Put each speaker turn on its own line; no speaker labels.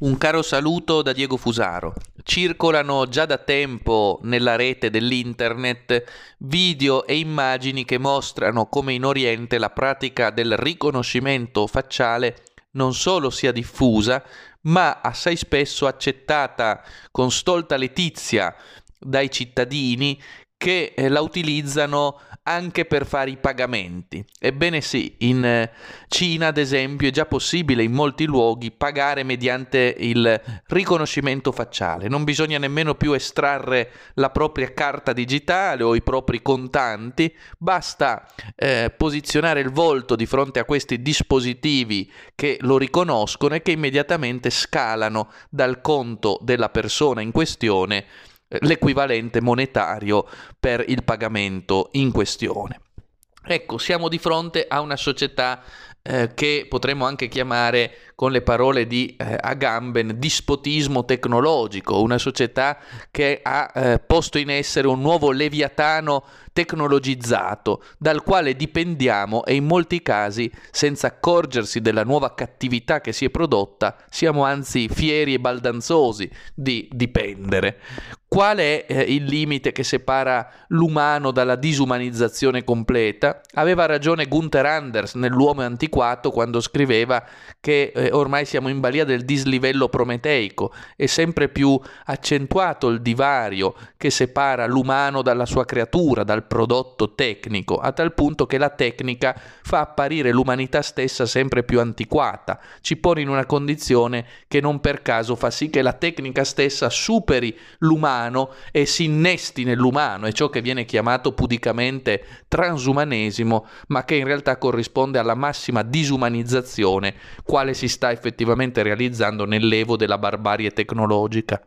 Un caro saluto da Diego Fusaro. Circolano già da tempo nella rete dell'internet video e immagini che mostrano come in Oriente la pratica del riconoscimento facciale non solo sia diffusa, ma assai spesso accettata con stolta letizia dai cittadini che eh, la utilizzano anche per fare i pagamenti. Ebbene sì, in eh, Cina ad esempio è già possibile in molti luoghi pagare mediante il riconoscimento facciale, non bisogna nemmeno più estrarre la propria carta digitale o i propri contanti, basta eh, posizionare il volto di fronte a questi dispositivi che lo riconoscono e che immediatamente scalano dal conto della persona in questione l'equivalente monetario per il pagamento in questione. Ecco, siamo di fronte a una società eh, che potremmo anche chiamare con le parole di eh, Agamben dispotismo tecnologico, una società che ha eh, posto in essere un nuovo leviatano tecnologizzato dal quale dipendiamo e in molti casi senza accorgersi della nuova cattività che si è prodotta siamo anzi fieri e baldanzosi di dipendere. Qual è eh, il limite che separa l'umano dalla disumanizzazione completa? Aveva ragione Gunther Anders nell'uomo antiquato quando scriveva che eh, ormai siamo in balia del dislivello prometeico, è sempre più accentuato il divario che separa l'umano dalla sua creatura, dal prodotto tecnico, a tal punto che la tecnica fa apparire l'umanità stessa sempre più antiquata, ci pone in una condizione che non per caso fa sì che la tecnica stessa superi l'umano umano e si innesti nell'umano, è ciò che viene chiamato pudicamente transumanesimo, ma che in realtà corrisponde alla massima disumanizzazione, quale si sta effettivamente realizzando nell'evo della barbarie tecnologica.